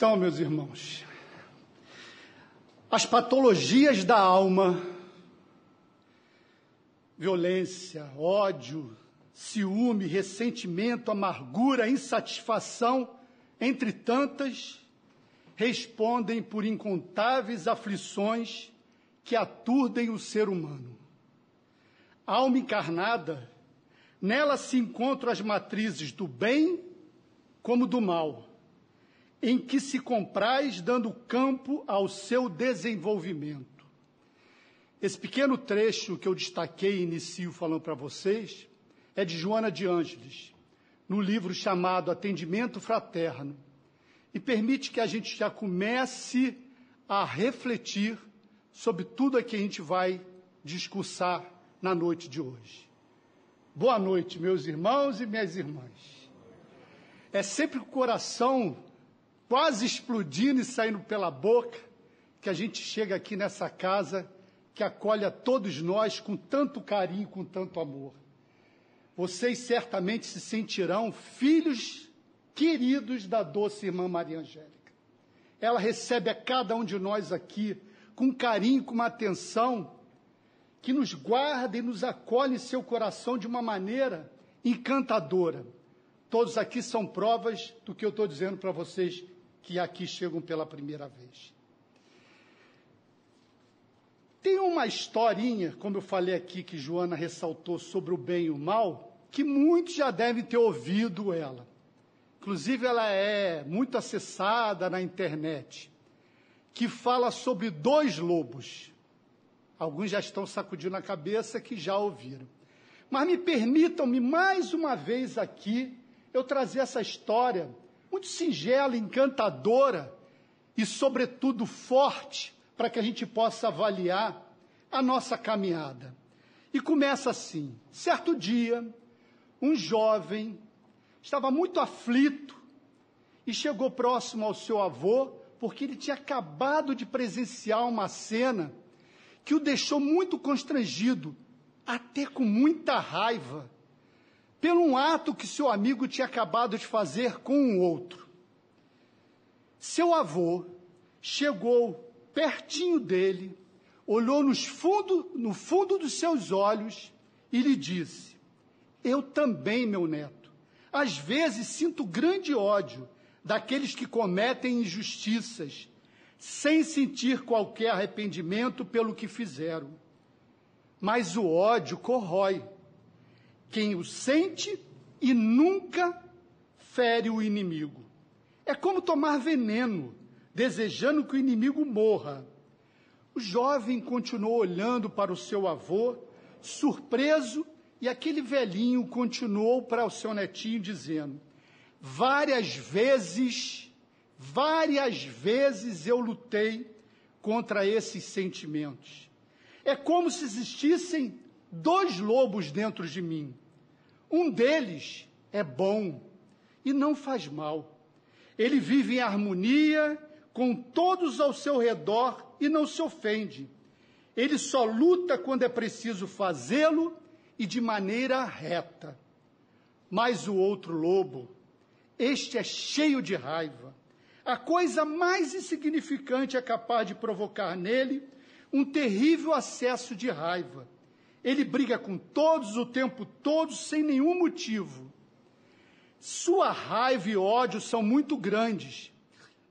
Então, meus irmãos, as patologias da alma, violência, ódio, ciúme, ressentimento, amargura, insatisfação, entre tantas, respondem por incontáveis aflições que aturdem o ser humano. A alma encarnada, nela se encontram as matrizes do bem como do mal em que se compraz dando campo ao seu desenvolvimento. Esse pequeno trecho que eu destaquei e inicio falando para vocês é de Joana de Ângeles, no livro chamado Atendimento Fraterno, e permite que a gente já comece a refletir sobre tudo o que a gente vai discursar na noite de hoje. Boa noite, meus irmãos e minhas irmãs. É sempre o coração quase explodindo e saindo pela boca, que a gente chega aqui nessa casa que acolhe a todos nós com tanto carinho, com tanto amor. Vocês certamente se sentirão filhos queridos da doce irmã Maria Angélica. Ela recebe a cada um de nós aqui com carinho, com uma atenção que nos guarda e nos acolhe em seu coração de uma maneira encantadora. Todos aqui são provas do que eu estou dizendo para vocês que aqui chegam pela primeira vez. Tem uma historinha, como eu falei aqui, que Joana ressaltou sobre o bem e o mal, que muitos já devem ter ouvido ela. Inclusive, ela é muito acessada na internet, que fala sobre dois lobos. Alguns já estão sacudindo a cabeça que já ouviram. Mas me permitam-me mais uma vez aqui eu trazer essa história muito singela, encantadora e, sobretudo, forte para que a gente possa avaliar a nossa caminhada. E começa assim: certo dia, um jovem estava muito aflito e chegou próximo ao seu avô, porque ele tinha acabado de presenciar uma cena que o deixou muito constrangido, até com muita raiva pelo um ato que seu amigo tinha acabado de fazer com um outro. Seu avô chegou pertinho dele, olhou fundo, no fundo dos seus olhos e lhe disse: Eu também, meu neto, às vezes sinto grande ódio daqueles que cometem injustiças, sem sentir qualquer arrependimento pelo que fizeram. Mas o ódio corrói quem o sente e nunca fere o inimigo. É como tomar veneno, desejando que o inimigo morra. O jovem continuou olhando para o seu avô, surpreso, e aquele velhinho continuou para o seu netinho, dizendo: Várias vezes, várias vezes eu lutei contra esses sentimentos. É como se existissem dois lobos dentro de mim. Um deles é bom e não faz mal. Ele vive em harmonia com todos ao seu redor e não se ofende. Ele só luta quando é preciso fazê-lo e de maneira reta. Mas o outro lobo, este é cheio de raiva. A coisa mais insignificante é capaz de provocar nele um terrível acesso de raiva ele briga com todos o tempo todo, sem nenhum motivo. Sua raiva e ódio são muito grandes,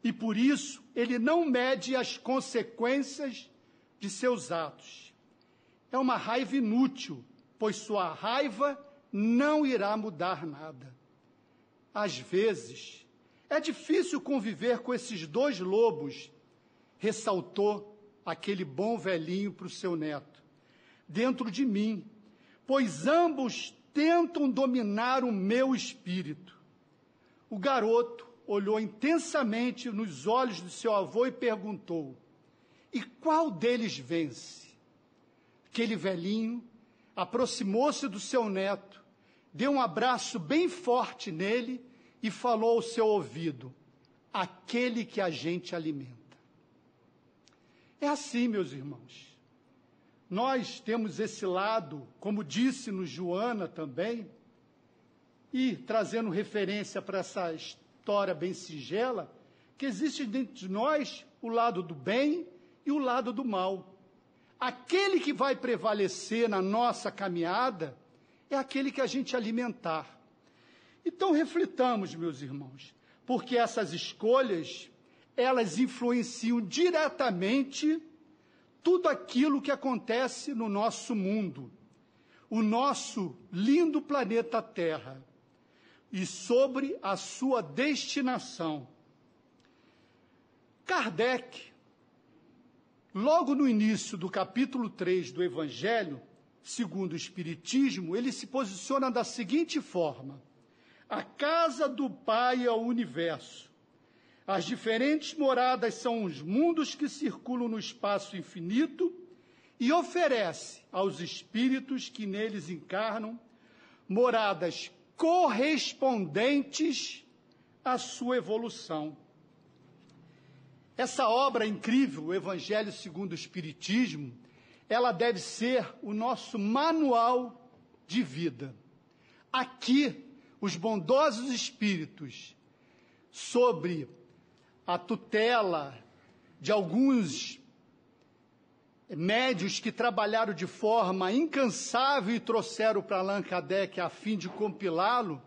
e por isso ele não mede as consequências de seus atos. É uma raiva inútil, pois sua raiva não irá mudar nada. Às vezes, é difícil conviver com esses dois lobos, ressaltou aquele bom velhinho para o seu neto dentro de mim, pois ambos tentam dominar o meu espírito. O garoto olhou intensamente nos olhos do seu avô e perguntou: E qual deles vence? Aquele velhinho aproximou-se do seu neto, deu um abraço bem forte nele e falou ao seu ouvido: Aquele que a gente alimenta. É assim, meus irmãos. Nós temos esse lado, como disse-nos Joana também, e trazendo referência para essa história bem singela, que existe dentro de nós o lado do bem e o lado do mal. Aquele que vai prevalecer na nossa caminhada é aquele que a gente alimentar. Então reflitamos, meus irmãos, porque essas escolhas, elas influenciam diretamente tudo aquilo que acontece no nosso mundo, o nosso lindo planeta Terra, e sobre a sua destinação. Kardec, logo no início do capítulo 3 do Evangelho, segundo o Espiritismo, ele se posiciona da seguinte forma: A casa do Pai é o universo. As diferentes moradas são os mundos que circulam no espaço infinito e oferece aos espíritos que neles encarnam moradas correspondentes à sua evolução. Essa obra incrível, o Evangelho segundo o Espiritismo, ela deve ser o nosso manual de vida. Aqui, os bondosos espíritos, sobre a tutela de alguns médios que trabalharam de forma incansável e trouxeram para Allan Kardec a fim de compilá-lo,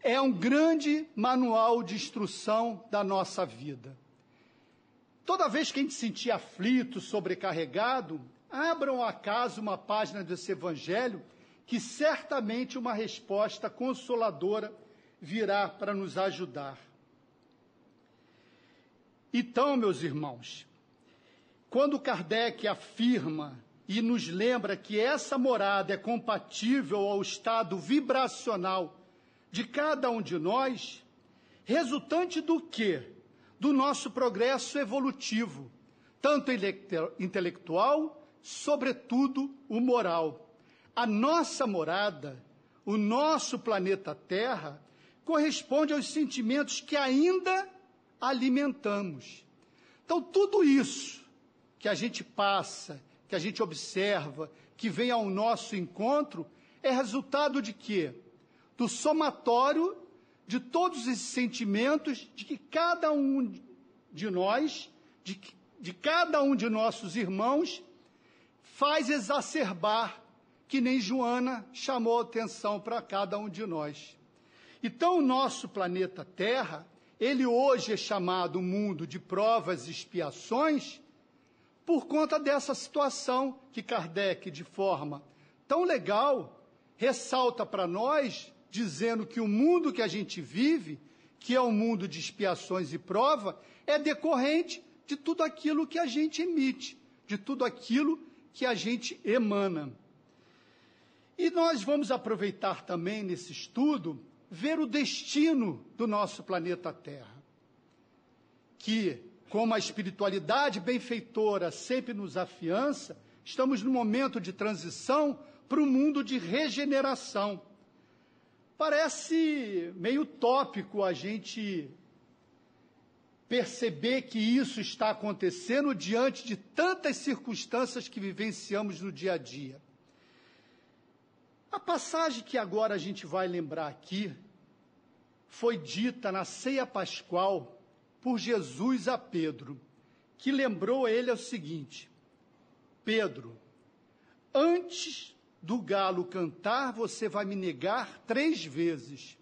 é um grande manual de instrução da nossa vida. Toda vez que a gente se sentir aflito, sobrecarregado, abram acaso uma página desse evangelho que certamente uma resposta consoladora virá para nos ajudar. Então, meus irmãos, quando Kardec afirma e nos lembra que essa morada é compatível ao estado vibracional de cada um de nós, resultante do quê? Do nosso progresso evolutivo, tanto intelectual, sobretudo o moral. A nossa morada, o nosso planeta Terra, corresponde aos sentimentos que ainda alimentamos. Então, tudo isso que a gente passa, que a gente observa, que vem ao nosso encontro, é resultado de quê? Do somatório de todos esses sentimentos de que cada um de nós, de, de cada um de nossos irmãos, faz exacerbar, que nem Joana chamou atenção para cada um de nós. Então, o nosso planeta Terra ele hoje é chamado mundo de provas e expiações por conta dessa situação que Kardec, de forma tão legal, ressalta para nós, dizendo que o mundo que a gente vive, que é um mundo de expiações e prova, é decorrente de tudo aquilo que a gente emite, de tudo aquilo que a gente emana. E nós vamos aproveitar também nesse estudo ver o destino do nosso planeta Terra. Que, como a espiritualidade benfeitora sempre nos afiança, estamos num momento de transição para um mundo de regeneração. Parece meio tópico a gente perceber que isso está acontecendo diante de tantas circunstâncias que vivenciamos no dia a dia. A passagem que agora a gente vai lembrar aqui foi dita na ceia pascual por Jesus a Pedro, que lembrou ele o seguinte: Pedro, antes do galo cantar, você vai me negar três vezes.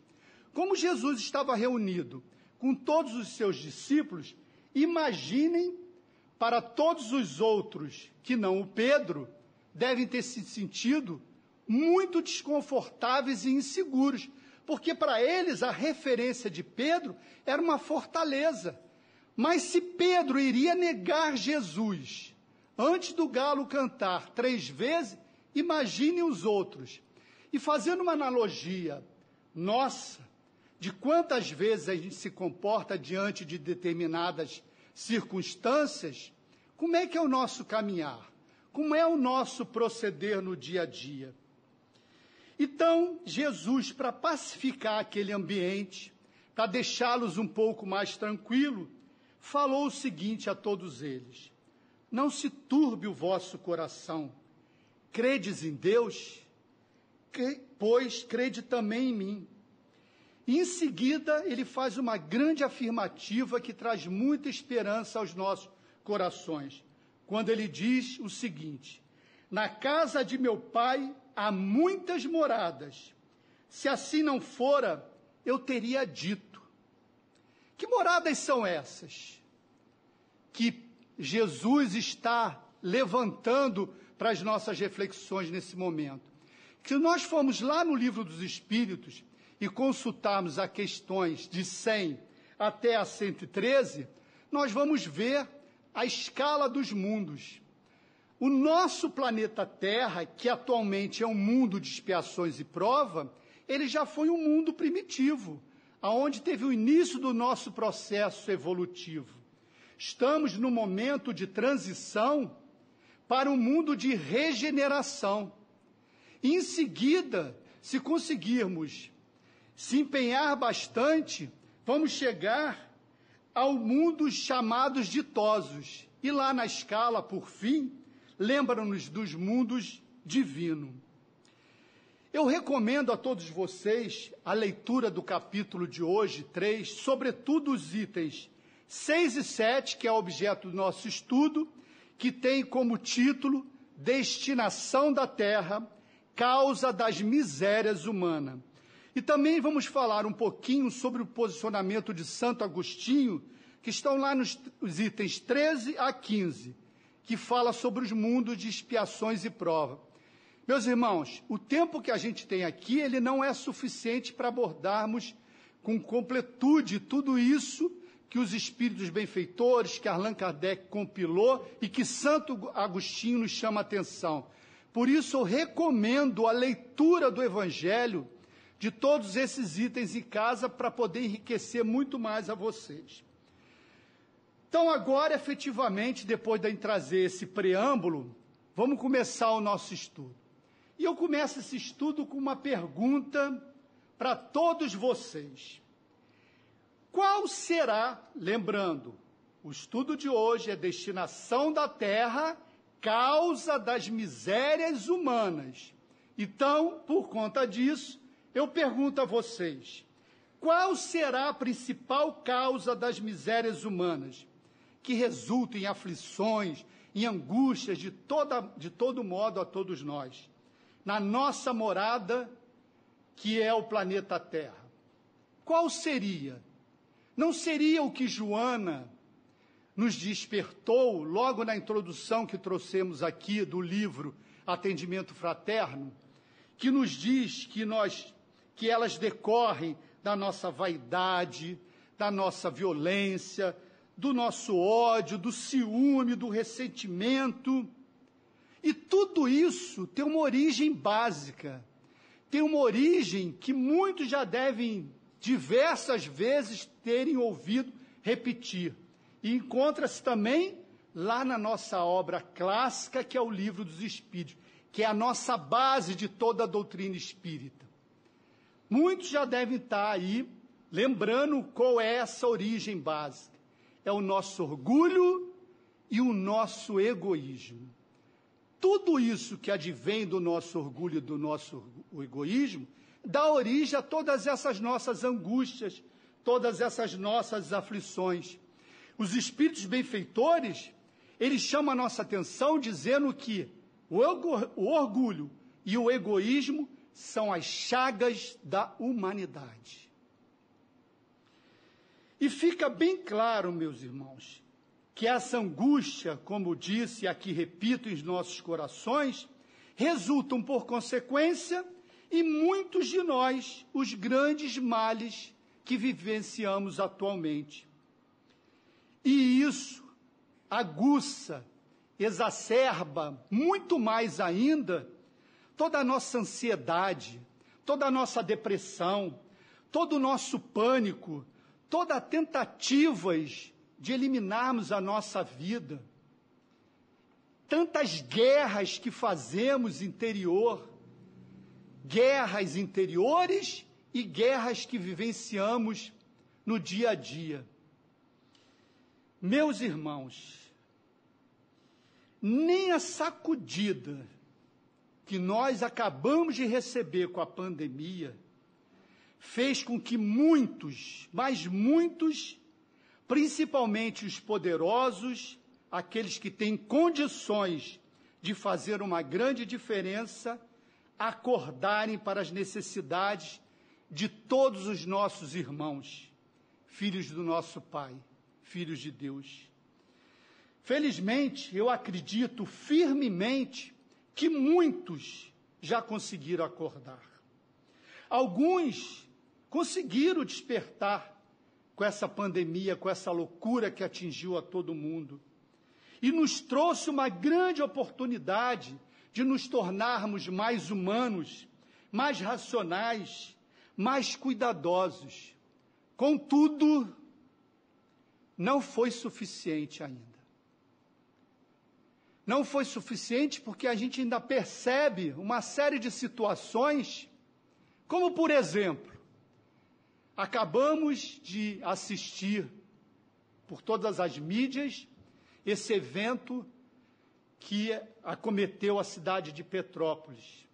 Como Jesus estava reunido com todos os seus discípulos, imaginem para todos os outros que não o Pedro, devem ter se sentido muito desconfortáveis e inseguros, porque para eles a referência de Pedro era uma fortaleza. Mas se Pedro iria negar Jesus antes do galo cantar três vezes, imagine os outros. E fazendo uma analogia nossa, de quantas vezes a gente se comporta diante de determinadas circunstâncias, como é que é o nosso caminhar? Como é o nosso proceder no dia a dia? Então, Jesus, para pacificar aquele ambiente, para deixá-los um pouco mais tranquilo, falou o seguinte a todos eles: Não se turbe o vosso coração. Credes em Deus, pois crede também em mim. E em seguida, ele faz uma grande afirmativa que traz muita esperança aos nossos corações, quando ele diz o seguinte: Na casa de meu pai há muitas moradas. Se assim não fora, eu teria dito. Que moradas são essas? Que Jesus está levantando para as nossas reflexões nesse momento. Se nós formos lá no livro dos Espíritos e consultarmos as questões de 100 até a 113, nós vamos ver a escala dos mundos. O nosso planeta Terra, que atualmente é um mundo de expiações e prova, ele já foi um mundo primitivo, aonde teve o início do nosso processo evolutivo. Estamos no momento de transição para um mundo de regeneração. Em seguida, se conseguirmos se empenhar bastante, vamos chegar ao mundo chamados ditosos. E lá na escala, por fim, lembra-nos dos mundos divino. Eu recomendo a todos vocês a leitura do capítulo de hoje, 3, sobretudo os itens 6 e 7, que é objeto do nosso estudo, que tem como título Destinação da Terra, Causa das Misérias Humanas. E também vamos falar um pouquinho sobre o posicionamento de Santo Agostinho, que estão lá nos itens 13 a 15, que fala sobre os mundos de expiações e prova. Meus irmãos, o tempo que a gente tem aqui, ele não é suficiente para abordarmos com completude tudo isso que os espíritos benfeitores, que Allan Kardec compilou e que Santo Agostinho nos chama a atenção. Por isso eu recomendo a leitura do Evangelho de todos esses itens em casa para poder enriquecer muito mais a vocês. Então, agora, efetivamente, depois de trazer esse preâmbulo, vamos começar o nosso estudo. E eu começo esse estudo com uma pergunta para todos vocês. Qual será, lembrando, o estudo de hoje é destinação da terra, causa das misérias humanas. Então, por conta disso, eu pergunto a vocês: qual será a principal causa das misérias humanas que resultam em aflições, em angústias de, toda, de todo modo a todos nós, na nossa morada, que é o planeta Terra? Qual seria? Não seria o que Joana nos despertou logo na introdução que trouxemos aqui do livro Atendimento Fraterno, que nos diz que nós que elas decorrem da nossa vaidade, da nossa violência, do nosso ódio, do ciúme, do ressentimento. E tudo isso tem uma origem básica, tem uma origem que muitos já devem diversas vezes terem ouvido repetir. E encontra-se também lá na nossa obra clássica, que é o Livro dos Espíritos, que é a nossa base de toda a doutrina espírita. Muitos já devem estar aí lembrando qual é essa origem básica. É o nosso orgulho e o nosso egoísmo. Tudo isso que advém do nosso orgulho e do nosso egoísmo dá origem a todas essas nossas angústias, todas essas nossas aflições. Os espíritos benfeitores, eles chamam a nossa atenção dizendo que o orgulho e o egoísmo são as chagas da humanidade. E fica bem claro, meus irmãos, que essa angústia, como disse e aqui repito em nossos corações, resultam por consequência em muitos de nós os grandes males que vivenciamos atualmente. E isso aguça, exacerba muito mais ainda toda a nossa ansiedade, toda a nossa depressão, todo o nosso pânico, todas tentativas de eliminarmos a nossa vida, tantas guerras que fazemos interior, guerras interiores e guerras que vivenciamos no dia a dia. Meus irmãos, nem a sacudida que nós acabamos de receber com a pandemia fez com que muitos, mas muitos, principalmente os poderosos, aqueles que têm condições de fazer uma grande diferença, acordarem para as necessidades de todos os nossos irmãos, filhos do nosso Pai, filhos de Deus. Felizmente, eu acredito firmemente que muitos já conseguiram acordar. Alguns conseguiram despertar com essa pandemia, com essa loucura que atingiu a todo mundo. E nos trouxe uma grande oportunidade de nos tornarmos mais humanos, mais racionais, mais cuidadosos. Contudo, não foi suficiente ainda. Não foi suficiente porque a gente ainda percebe uma série de situações, como por exemplo, acabamos de assistir por todas as mídias esse evento que acometeu a cidade de Petrópolis.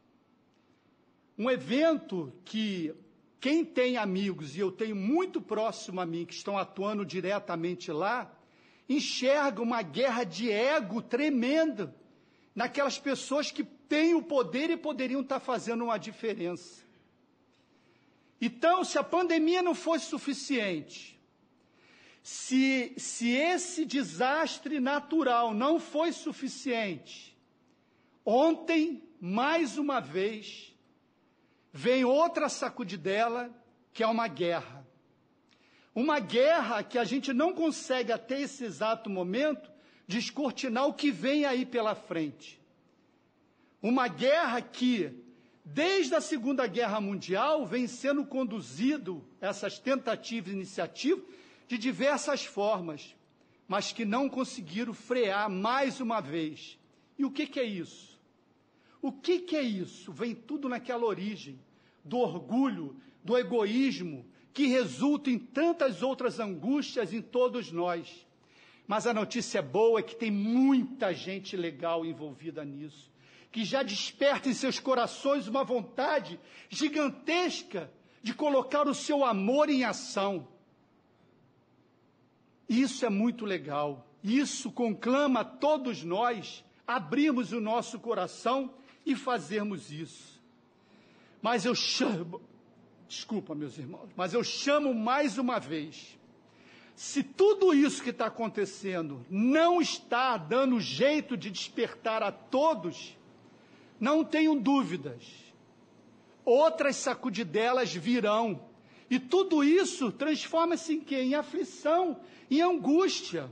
Um evento que quem tem amigos, e eu tenho muito próximo a mim, que estão atuando diretamente lá, enxerga uma guerra de ego tremenda naquelas pessoas que têm o poder e poderiam estar fazendo uma diferença. Então, se a pandemia não fosse suficiente, se, se esse desastre natural não foi suficiente, ontem, mais uma vez, vem outra sacudidela, que é uma guerra. Uma guerra que a gente não consegue até esse exato momento descortinar o que vem aí pela frente. Uma guerra que, desde a Segunda Guerra Mundial, vem sendo conduzido, essas tentativas e iniciativas, de diversas formas, mas que não conseguiram frear mais uma vez. E o que, que é isso? O que, que é isso? Vem tudo naquela origem do orgulho, do egoísmo, que resulta em tantas outras angústias em todos nós. Mas a notícia boa é que tem muita gente legal envolvida nisso, que já desperta em seus corações uma vontade gigantesca de colocar o seu amor em ação. Isso é muito legal. Isso conclama todos nós abrirmos o nosso coração e fazermos isso. Mas eu chamo, desculpa, meus irmãos, mas eu chamo mais uma vez. Se tudo isso que está acontecendo não está dando jeito de despertar a todos, não tenham dúvidas. Outras sacudidelas virão. E tudo isso transforma-se em quê? Em aflição, em angústia.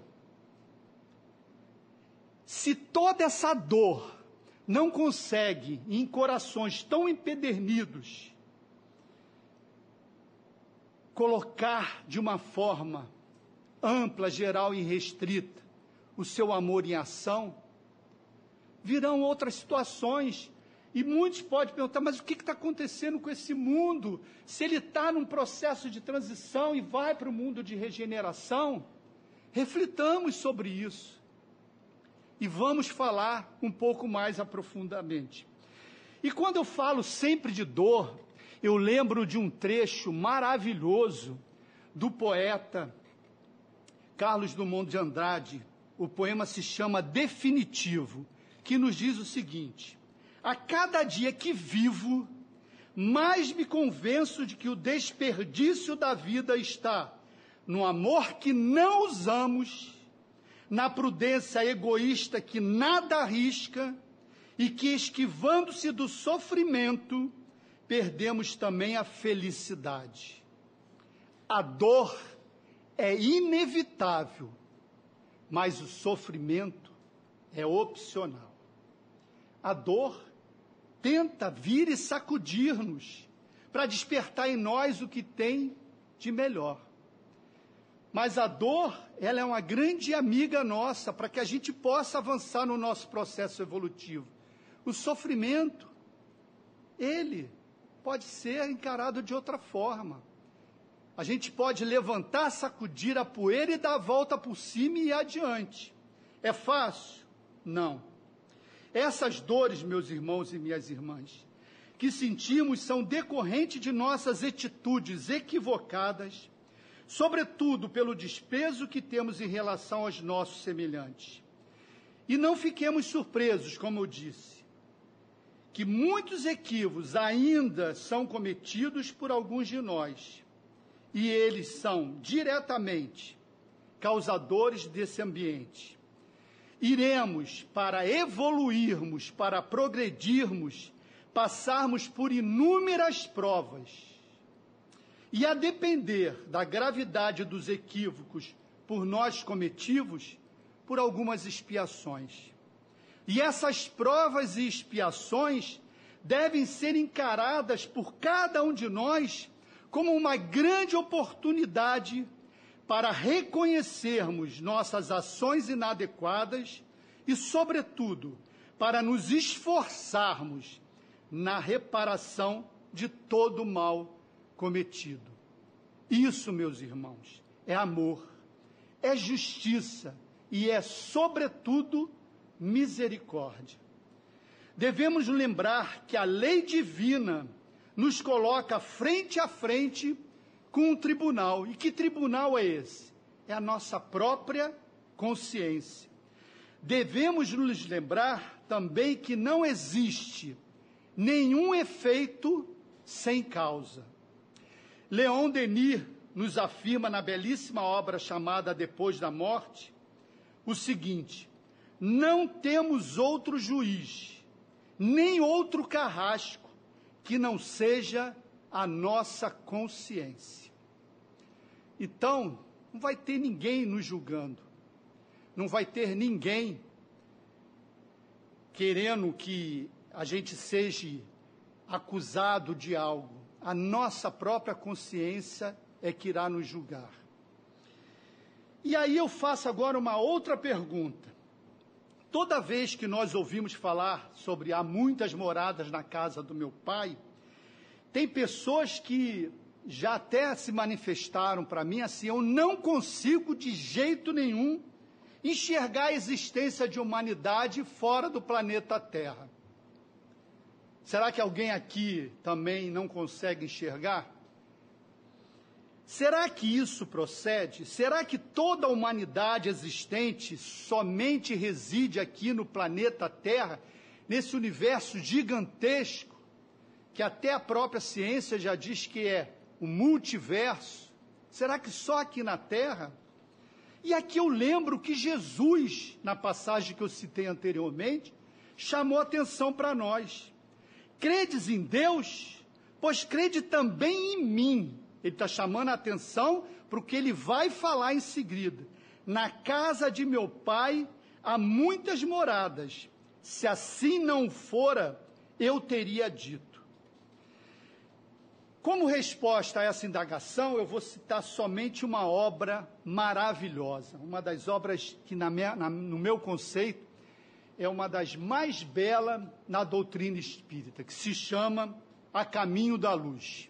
Se toda essa dor não consegue, em corações tão empedernidos, colocar de uma forma ampla, geral e restrita o seu amor em ação, virão outras situações. E muitos podem perguntar, mas o que está acontecendo com esse mundo? Se ele está num processo de transição e vai para o mundo de regeneração, reflitamos sobre isso. E vamos falar um pouco mais aprofundadamente. E quando eu falo sempre de dor, eu lembro de um trecho maravilhoso do poeta Carlos Drummond de Andrade. O poema se chama Definitivo, que nos diz o seguinte: A cada dia que vivo, mais me convenço de que o desperdício da vida está no amor que não usamos, na prudência egoísta que nada arrisca e que, esquivando-se do sofrimento, perdemos também a felicidade. A dor é inevitável, mas o sofrimento é opcional. A dor tenta vir e sacudir-nos para despertar em nós o que tem de melhor. Mas a dor, ela é uma grande amiga nossa para que a gente possa avançar no nosso processo evolutivo. O sofrimento, ele pode ser encarado de outra forma. A gente pode levantar, sacudir a poeira e dar a volta por cima e ir adiante. É fácil? Não. Essas dores, meus irmãos e minhas irmãs, que sentimos são decorrentes de nossas atitudes equivocadas, sobretudo pelo desprezo que temos em relação aos nossos semelhantes. E não fiquemos surpresos, como eu disse, que muitos equívocos ainda são cometidos por alguns de nós, e eles são diretamente causadores desse ambiente. Iremos, para evoluirmos, para progredirmos, passarmos por inúmeras provas. E a depender da gravidade dos equívocos por nós cometidos, por algumas expiações. E essas provas e expiações devem ser encaradas por cada um de nós como uma grande oportunidade para reconhecermos nossas ações inadequadas e, sobretudo, para nos esforçarmos na reparação de todo o mal cometido. Isso, meus irmãos, é amor, é justiça e é, sobretudo, misericórdia. Devemos lembrar que a lei divina nos coloca frente a frente com um tribunal. E que tribunal é esse? É a nossa própria consciência. Devemos nos lembrar também que não existe nenhum efeito sem causa. Leon Denis nos afirma na belíssima obra chamada Depois da Morte o seguinte: não temos outro juiz, nem outro carrasco que não seja a nossa consciência. Então, não vai ter ninguém nos julgando, não vai ter ninguém querendo que a gente seja acusado de algo. A nossa própria consciência é que irá nos julgar. E aí eu faço agora uma outra pergunta. Toda vez que nós ouvimos falar sobre há muitas moradas na casa do meu pai, tem pessoas que já até se manifestaram para mim assim: eu não consigo de jeito nenhum enxergar a existência de humanidade fora do planeta Terra. Será que alguém aqui também não consegue enxergar? Será que isso procede? Será que toda a humanidade existente somente reside aqui no planeta Terra, nesse universo gigantesco? Que até a própria ciência já diz que é o multiverso. Será que só aqui na Terra? E aqui eu lembro que Jesus, na passagem que eu citei anteriormente, chamou atenção para nós. Credes em Deus? Pois crede também em mim. Ele está chamando a atenção para o que ele vai falar em seguida. Na casa de meu pai há muitas moradas. Se assim não fora, eu teria dito. Como resposta a essa indagação, eu vou citar somente uma obra maravilhosa, uma das obras que, na minha, na, no meu conceito, é uma das mais belas na doutrina espírita, que se chama A Caminho da Luz.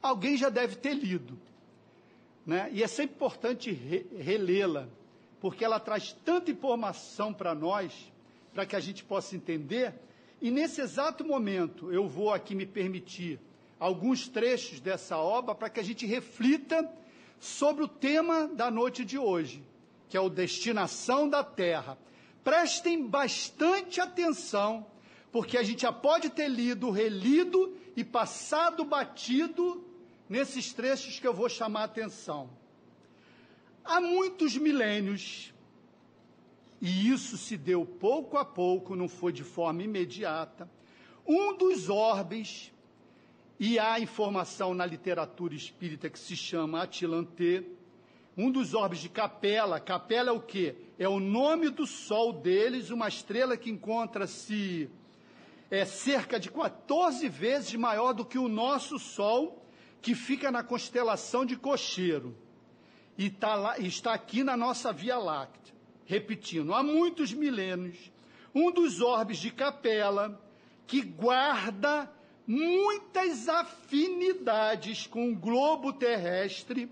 Alguém já deve ter lido, né? e é sempre importante re, relê-la, porque ela traz tanta informação para nós, para que a gente possa entender, e nesse exato momento eu vou aqui me permitir alguns trechos dessa obra para que a gente reflita sobre o tema da noite de hoje, que é o destinação da terra. Prestem bastante atenção, porque a gente já pode ter lido, relido e passado batido nesses trechos que eu vou chamar a atenção. Há muitos milênios, e isso se deu pouco a pouco, não foi de forma imediata, um dos orbes e há informação na literatura espírita que se chama Atilantê, um dos orbes de Capela. Capela é o quê? É o nome do sol deles, uma estrela que encontra-se é, cerca de 14 vezes maior do que o nosso Sol, que fica na constelação de Cocheiro. E tá lá, está aqui na nossa Via Láctea. Repetindo, há muitos milênios, um dos orbes de Capela, que guarda muitas afinidades com o globo terrestre,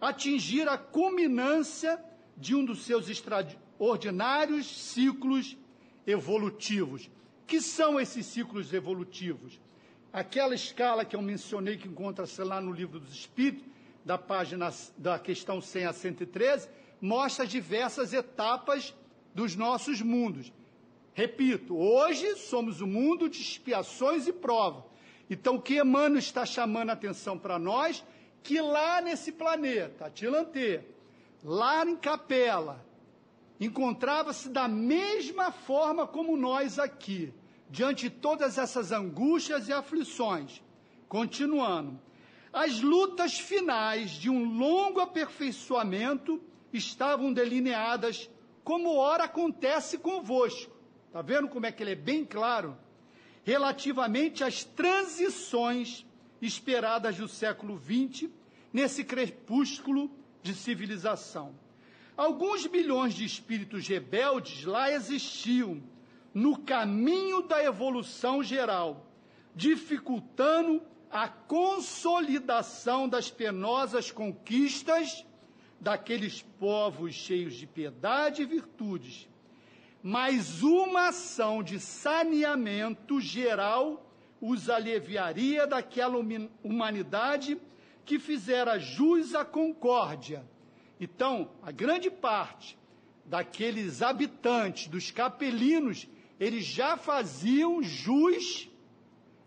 atingir a culminância de um dos seus extraordinários ciclos evolutivos. Que são esses ciclos evolutivos? aquela escala que eu mencionei, que encontra-se lá no livro dos Espíritos, da página da questão 100 a 113, mostra diversas etapas dos nossos mundos. Repito, hoje somos o um mundo de expiações e provas. Então, o que Emmanuel está chamando a atenção para nós, que lá nesse planeta, Atilantê, lá em Capela, encontrava-se da mesma forma como nós aqui, diante de todas essas angústias e aflições. Continuando, as lutas finais de um longo aperfeiçoamento estavam delineadas como ora acontece convosco. Está vendo como é que ele é bem claro? Relativamente às transições esperadas do século XX, nesse crepúsculo de civilização. Alguns bilhões de espíritos rebeldes lá existiam, no caminho da evolução geral, dificultando a consolidação das penosas conquistas daqueles povos cheios de piedade e virtudes. Mas uma ação de saneamento geral os aliviaria daquela humanidade que fizera jus à concórdia. Então, a grande parte daqueles habitantes, dos capelinos, eles já faziam jus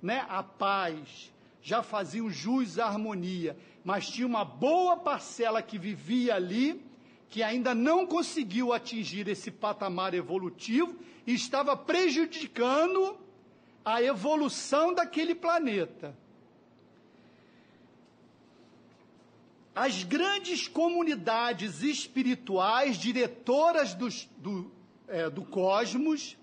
né, à paz, já faziam jus à harmonia, mas tinha uma boa parcela que vivia ali, que ainda não conseguiu atingir esse patamar evolutivo e estava prejudicando a evolução daquele planeta. As grandes comunidades espirituais, diretoras dos, do, é, do cosmos,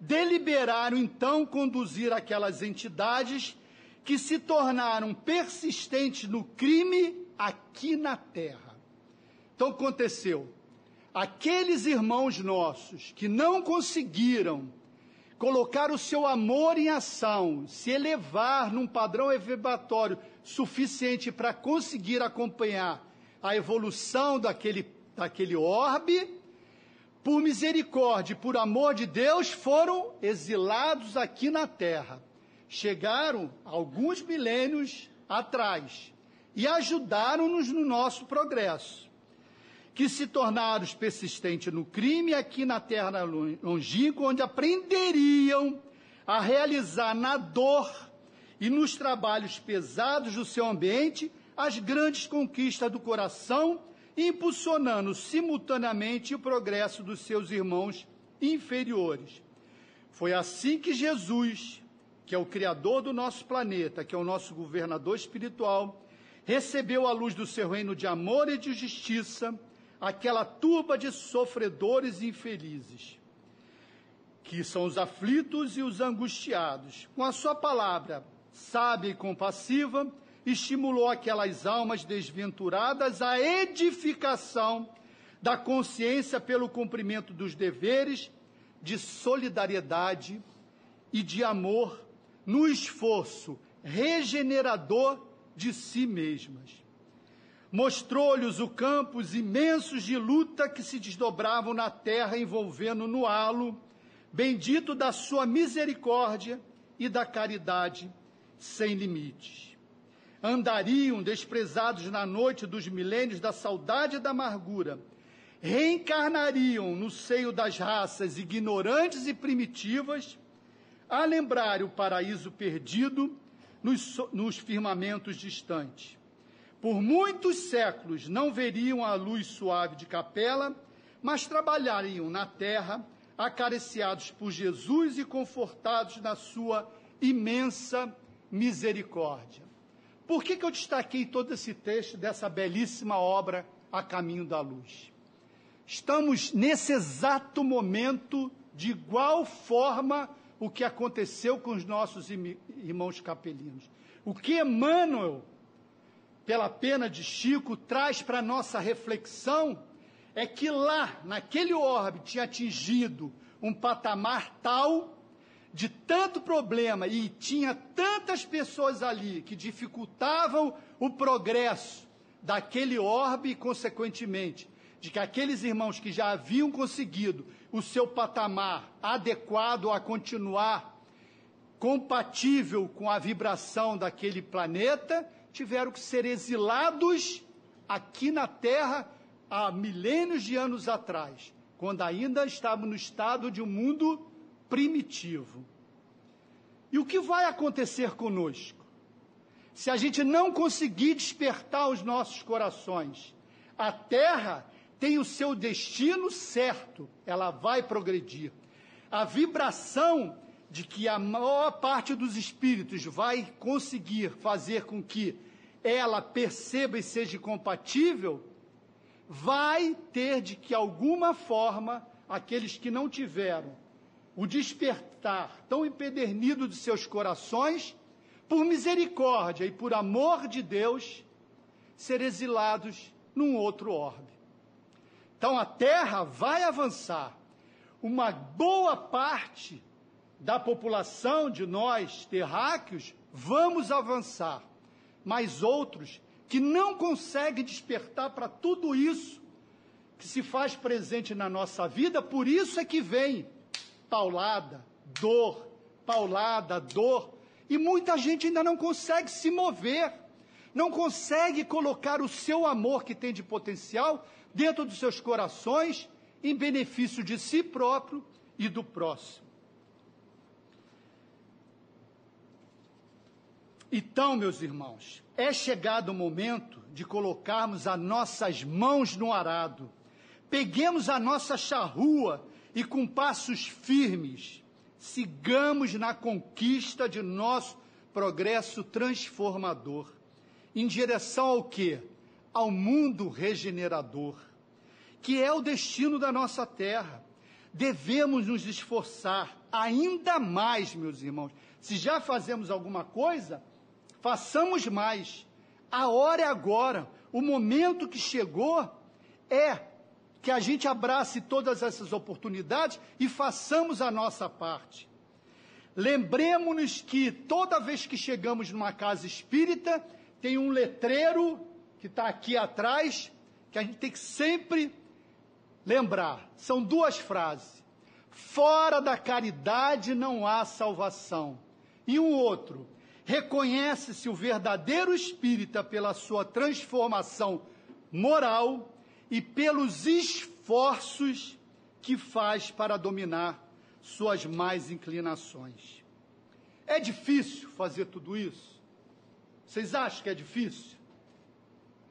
deliberaram então conduzir aquelas entidades que se tornaram persistentes no crime aqui na terra. Então aconteceu, aqueles irmãos nossos que não conseguiram colocar o seu amor em ação, se elevar num padrão elevatório suficiente para conseguir acompanhar a evolução daquele, daquele orbe, por misericórdia e por amor de Deus, foram exilados aqui na terra. Chegaram alguns milênios atrás e ajudaram-nos no nosso progresso, que se tornaram persistentes no crime aqui na terra longínqua, onde aprenderiam a realizar na dor e nos trabalhos pesados do seu ambiente as grandes conquistas do coração impulsionando simultaneamente o progresso dos seus irmãos inferiores. Foi assim que Jesus, que é o Criador do nosso planeta, que é o nosso governador espiritual, recebeu a luz do seu reino de amor e de justiça aquela turba de sofredores infelizes, que são os aflitos e os angustiados. Com a sua palavra sábia e compassiva, estimulou aquelas almas desventuradas à edificação da consciência pelo cumprimento dos deveres de solidariedade e de amor no esforço regenerador de si mesmas. Mostrou-lhes o campos imensos de luta que se desdobravam na terra, envolvendo no halo, bendito da sua misericórdia e da caridade sem limites. Andariam desprezados na noite dos milênios da saudade e da amargura, reencarnariam no seio das raças ignorantes e primitivas, a lembrar o paraíso perdido nos, nos firmamentos distantes. Por muitos séculos não veriam a luz suave de capela, mas trabalhariam na terra, acariciados por Jesus e confortados na sua imensa misericórdia. Por que, que eu destaquei todo esse texto dessa belíssima obra A Caminho da Luz? Estamos nesse exato momento, de igual forma, o que aconteceu com os nossos irmãos capelinos. O que Emmanuel, pela pena de Chico, traz para nossa reflexão é que lá, naquele orbe, tinha atingido um patamar tal de tanto problema e tinha tantas pessoas ali que dificultavam o progresso daquele orbe e, consequentemente, de que aqueles irmãos que já haviam conseguido o seu patamar adequado a continuar compatível com a vibração daquele planeta, tiveram que ser exilados aqui na Terra há milênios de anos atrás, quando ainda estávamos no estado de um mundo primitivo. E o que vai acontecer conosco? Se a gente não conseguir despertar os nossos corações, a Terra tem o seu destino certo, ela vai progredir. A vibração de que a maior parte dos espíritos vai conseguir fazer com que ela perceba e seja compatível, vai ter de que alguma forma aqueles que não tiveram o despertar tão empedernido de seus corações, por misericórdia e por amor de Deus, ser exilados num outro orbe. Então a terra vai avançar. Uma boa parte da população de nós terráqueos, vamos avançar. Mas outros que não conseguem despertar para tudo isso que se faz presente na nossa vida, por isso é que vem paulada, dor, paulada, dor, e muita gente ainda não consegue se mover, não consegue colocar o seu amor que tem de potencial dentro dos seus corações em benefício de si próprio e do próximo. Então, meus irmãos, é chegado o momento de colocarmos as nossas mãos no arado. Peguemos a nossa charrua e com passos firmes, sigamos na conquista de nosso progresso transformador, em direção ao quê? Ao mundo regenerador, que é o destino da nossa terra. Devemos nos esforçar ainda mais, meus irmãos. Se já fazemos alguma coisa, façamos mais. A hora é agora, o momento que chegou é que a gente abrace todas essas oportunidades e façamos a nossa parte. Lembremos-nos que toda vez que chegamos numa casa espírita, tem um letreiro que está aqui atrás, que a gente tem que sempre lembrar. São duas frases. Fora da caridade não há salvação. E um outro, reconhece-se o verdadeiro espírita pela sua transformação moral e pelos esforços que faz para dominar suas mais inclinações. É difícil fazer tudo isso? Vocês acham que é difícil?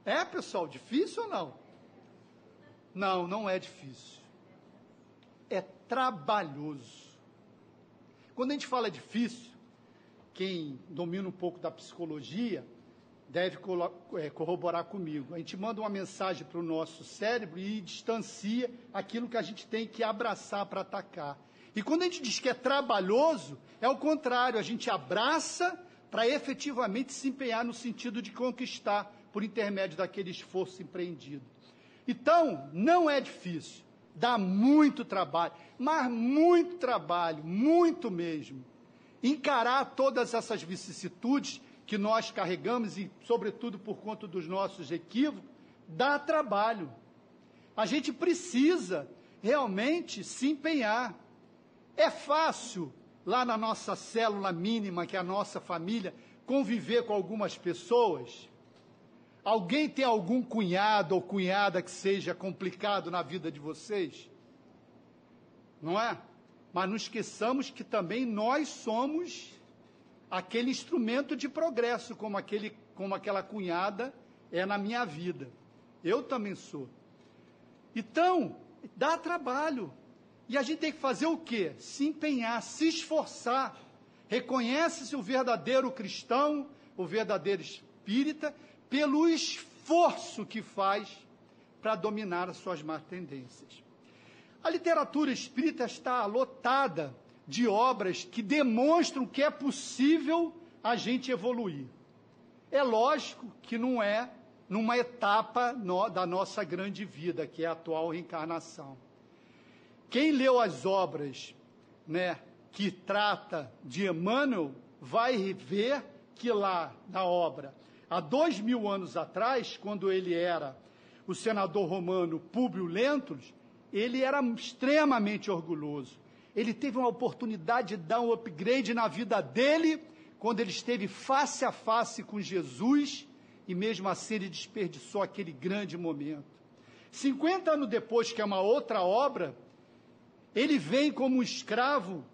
É, pessoal, difícil ou não? Não, não é difícil. É trabalhoso. Quando a gente fala difícil, quem domina um pouco da psicologia deve é, corroborar comigo. A gente manda uma mensagem para o nosso cérebro e distancia aquilo que a gente tem que abraçar para atacar. E quando a gente diz que é trabalhoso, é o contrário, a gente abraça para efetivamente se empenhar no sentido de conquistar por intermédio daquele esforço empreendido. Então, não é difícil, dá muito trabalho, mas muito trabalho, muito mesmo encarar todas essas vicissitudes que nós carregamos e, sobretudo, por conta dos nossos equívocos, dá trabalho. A gente precisa realmente se empenhar. É fácil, lá na nossa célula mínima, que é a nossa família, conviver com algumas pessoas? Alguém tem algum cunhado ou cunhada que seja complicado na vida de vocês? Não é? Mas não esqueçamos que também nós somos aquele instrumento de progresso, como, aquele, como aquela cunhada é na minha vida. Eu também sou. Então, dá trabalho. E a gente tem que fazer o quê? Se empenhar, se esforçar. Reconhece-se o verdadeiro cristão, o verdadeiro espírita, pelo esforço que faz para dominar as suas más tendências. A literatura espírita está lotada de obras que demonstram que é possível a gente evoluir. É lógico que não é numa etapa no, da nossa grande vida, que é a atual reencarnação. Quem leu as obras né, que trata de Emmanuel vai ver que lá na obra, há dois mil anos atrás, quando ele era o senador romano Públio Lentulus, ele era extremamente orgulhoso. ele teve uma oportunidade de dar um upgrade na vida dele, quando ele esteve face a face com Jesus, e mesmo assim ele desperdiçou aquele grande momento. 50 anos depois, que é uma outra obra, ele vem como um escravo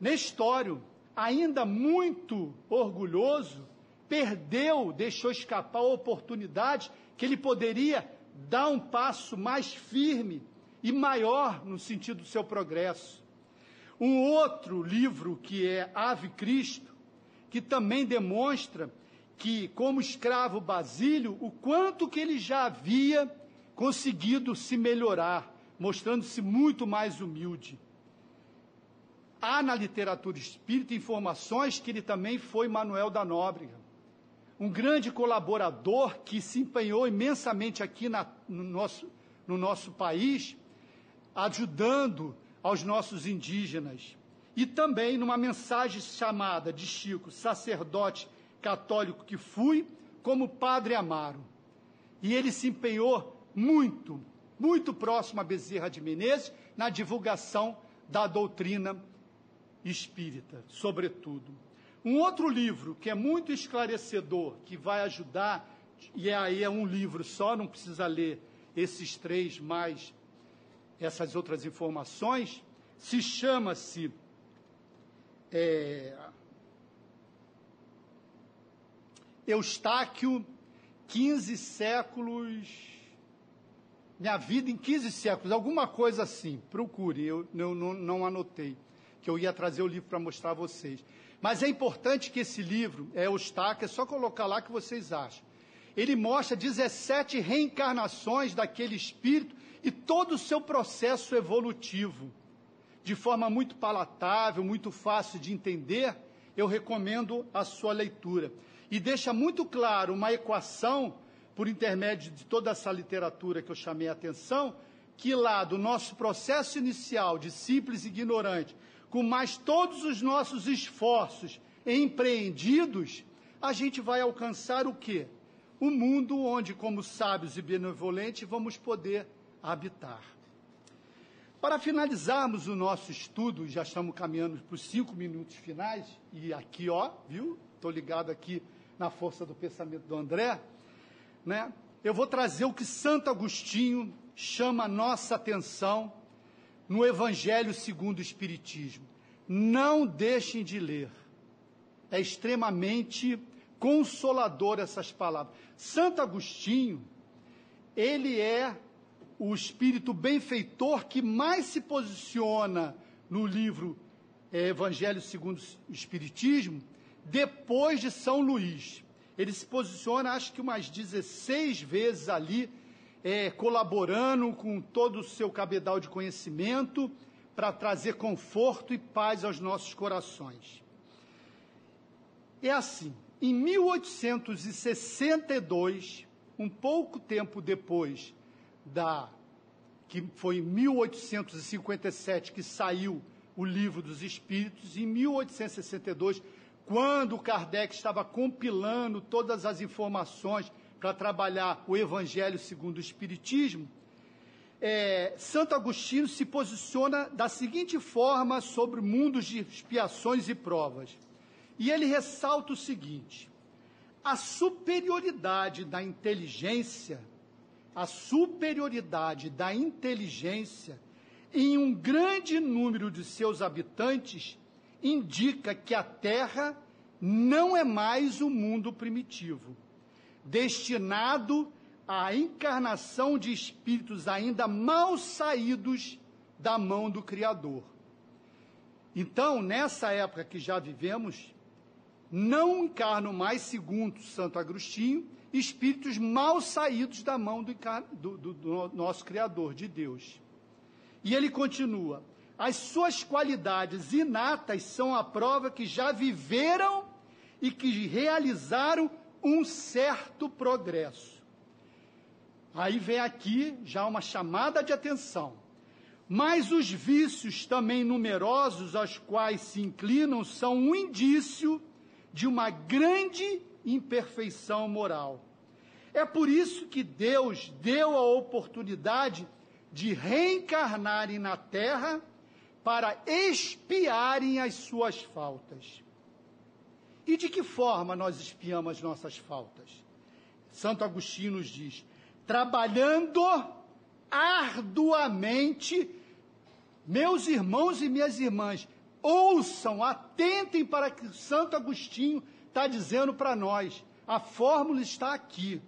Nestório, ainda muito orgulhoso, perdeu, deixou escapar a oportunidade que ele poderia dar um passo mais firme e maior no sentido do seu progresso. Um outro livro que é Ave Cristo, que também demonstra que, como escravo Basílio, o quanto que ele já havia conseguido se melhorar, mostrando-se muito mais humilde. Há na literatura espírita informações que ele também foi Manuel da Nóbrega, um grande colaborador que se empenhou imensamente aqui na, no, nosso, no nosso país, ajudando aos nossos indígenas. E também numa mensagem chamada de Chico, sacerdote católico que fui, como Padre Amaro. E ele se empenhou muito, muito próximo a Bezerra de Menezes na divulgação da doutrina espírita, sobretudo. Um outro livro que é muito esclarecedor, que vai ajudar, e aí é um livro só, não precisa ler esses três mais essas outras informações, se chama-se é, Eustáquio, 15 séculos, minha vida em 15 séculos, alguma coisa assim, procure, eu, eu não, não anotei que eu ia trazer o livro para mostrar a vocês. Mas é importante que esse livro, é Eustáquio, é só colocar lá que vocês acham. Ele mostra 17 reencarnações daquele espírito e todo o seu processo evolutivo. De forma muito palatável, muito fácil de entender, eu recomendo a sua leitura. E deixa muito claro uma equação, por intermédio de toda essa literatura que eu chamei a atenção, que lá do nosso processo inicial de simples ignorante com mais todos os nossos esforços empreendidos, a gente vai alcançar o quê? O mundo onde, como sábios e benevolentes, vamos poder habitar. Para finalizarmos o nosso estudo, já estamos caminhando para os cinco minutos finais, e aqui, ó, viu? Estou ligado aqui na força do pensamento do André, né? Eu vou trazer o que Santo Agostinho chama a nossa atenção no Evangelho segundo o Espiritismo. Não deixem de ler. É extremamente consolador essas palavras. Santo Agostinho, ele é o espírito benfeitor que mais se posiciona no livro é, Evangelho segundo o Espiritismo, depois de São Luís. Ele se posiciona, acho que umas 16 vezes ali é, colaborando com todo o seu cabedal de conhecimento para trazer conforto e paz aos nossos corações. É assim, em 1862, um pouco tempo depois da que foi em 1857 que saiu o Livro dos Espíritos, em 1862, quando Kardec estava compilando todas as informações para trabalhar o Evangelho segundo o Espiritismo, é, Santo Agostinho se posiciona da seguinte forma sobre mundos de expiações e provas. E ele ressalta o seguinte: a superioridade da inteligência, a superioridade da inteligência em um grande número de seus habitantes indica que a Terra não é mais o mundo primitivo destinado à encarnação de espíritos ainda mal saídos da mão do Criador. Então, nessa época que já vivemos, não encarnam mais, segundo Santo Agostinho, espíritos mal saídos da mão do, do, do, do nosso Criador, de Deus. E ele continua: as suas qualidades inatas são a prova que já viveram e que realizaram um certo progresso. Aí vem aqui já uma chamada de atenção. Mas os vícios também numerosos aos quais se inclinam são um indício de uma grande imperfeição moral. É por isso que Deus deu a oportunidade de reencarnarem na terra para expiarem as suas faltas. E de que forma nós expiamos as nossas faltas? Santo Agostinho nos diz: trabalhando arduamente, meus irmãos e minhas irmãs, ouçam, atentem para que Santo Agostinho está dizendo para nós. A fórmula está aqui.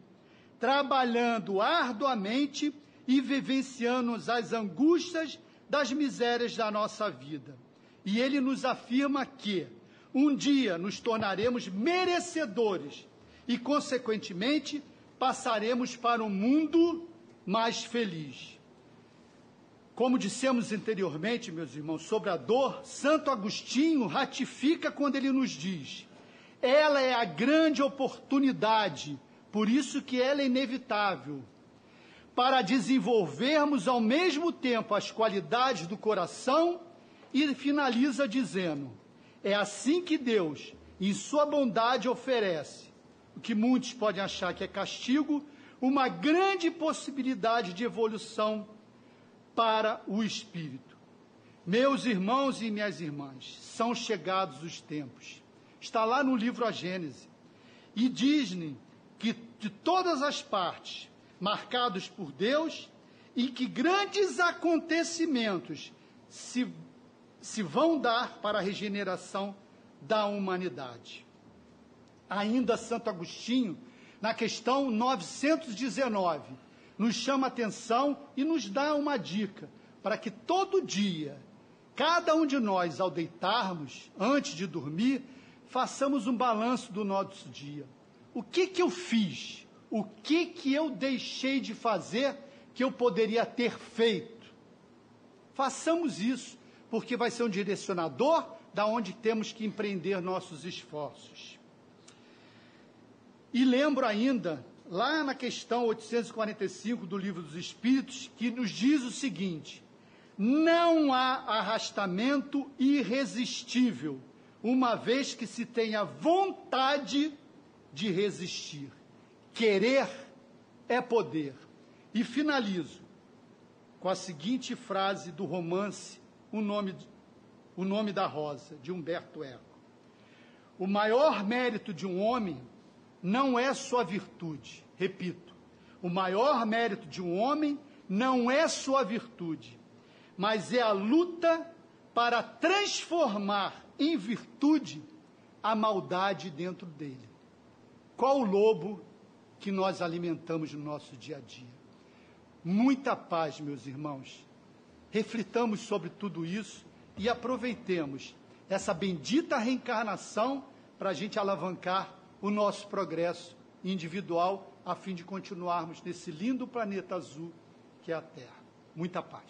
Trabalhando arduamente e vivenciando as angústias das misérias da nossa vida. E ele nos afirma que um dia nos tornaremos merecedores e, consequentemente, passaremos para um mundo mais feliz. Como dissemos anteriormente, meus irmãos, sobre a dor, Santo Agostinho ratifica quando ele nos diz: ela é a grande oportunidade, por isso que ela é inevitável, para desenvolvermos ao mesmo tempo as qualidades do coração e finaliza dizendo: é assim que Deus, em sua bondade, oferece o que muitos podem achar que é castigo, uma grande possibilidade de evolução para o espírito. Meus irmãos e minhas irmãs, são chegados os tempos. Está lá no livro A Gênese. E que de todas as partes, marcados por Deus, e que grandes acontecimentos se se vão dar para a regeneração da humanidade. Ainda Santo Agostinho, na questão 919, nos chama atenção e nos dá uma dica para que todo dia, cada um de nós, ao deitarmos, antes de dormir, façamos um balanço do nosso dia. O que que eu fiz? O que que eu deixei de fazer que eu poderia ter feito? Façamos isso porque vai ser um direcionador da onde temos que empreender nossos esforços. E lembro ainda, lá na questão 845 do Livro dos Espíritos, que nos diz o seguinte: não há arrastamento irresistível, uma vez que se tenha vontade de resistir. Querer é poder. E finalizo com a seguinte frase do romance o nome, o nome da rosa, de Humberto Eco. O maior mérito de um homem não é sua virtude, repito, o maior mérito de um homem não é sua virtude, mas é a luta para transformar em virtude a maldade dentro dele. Qual o lobo que nós alimentamos no nosso dia a dia? Muita paz, meus irmãos reflitamos sobre tudo isso e aproveitemos essa bendita reencarnação para a gente alavancar o nosso progresso individual, a fim de continuarmos nesse lindo planeta azul que é a Terra. Muita paz.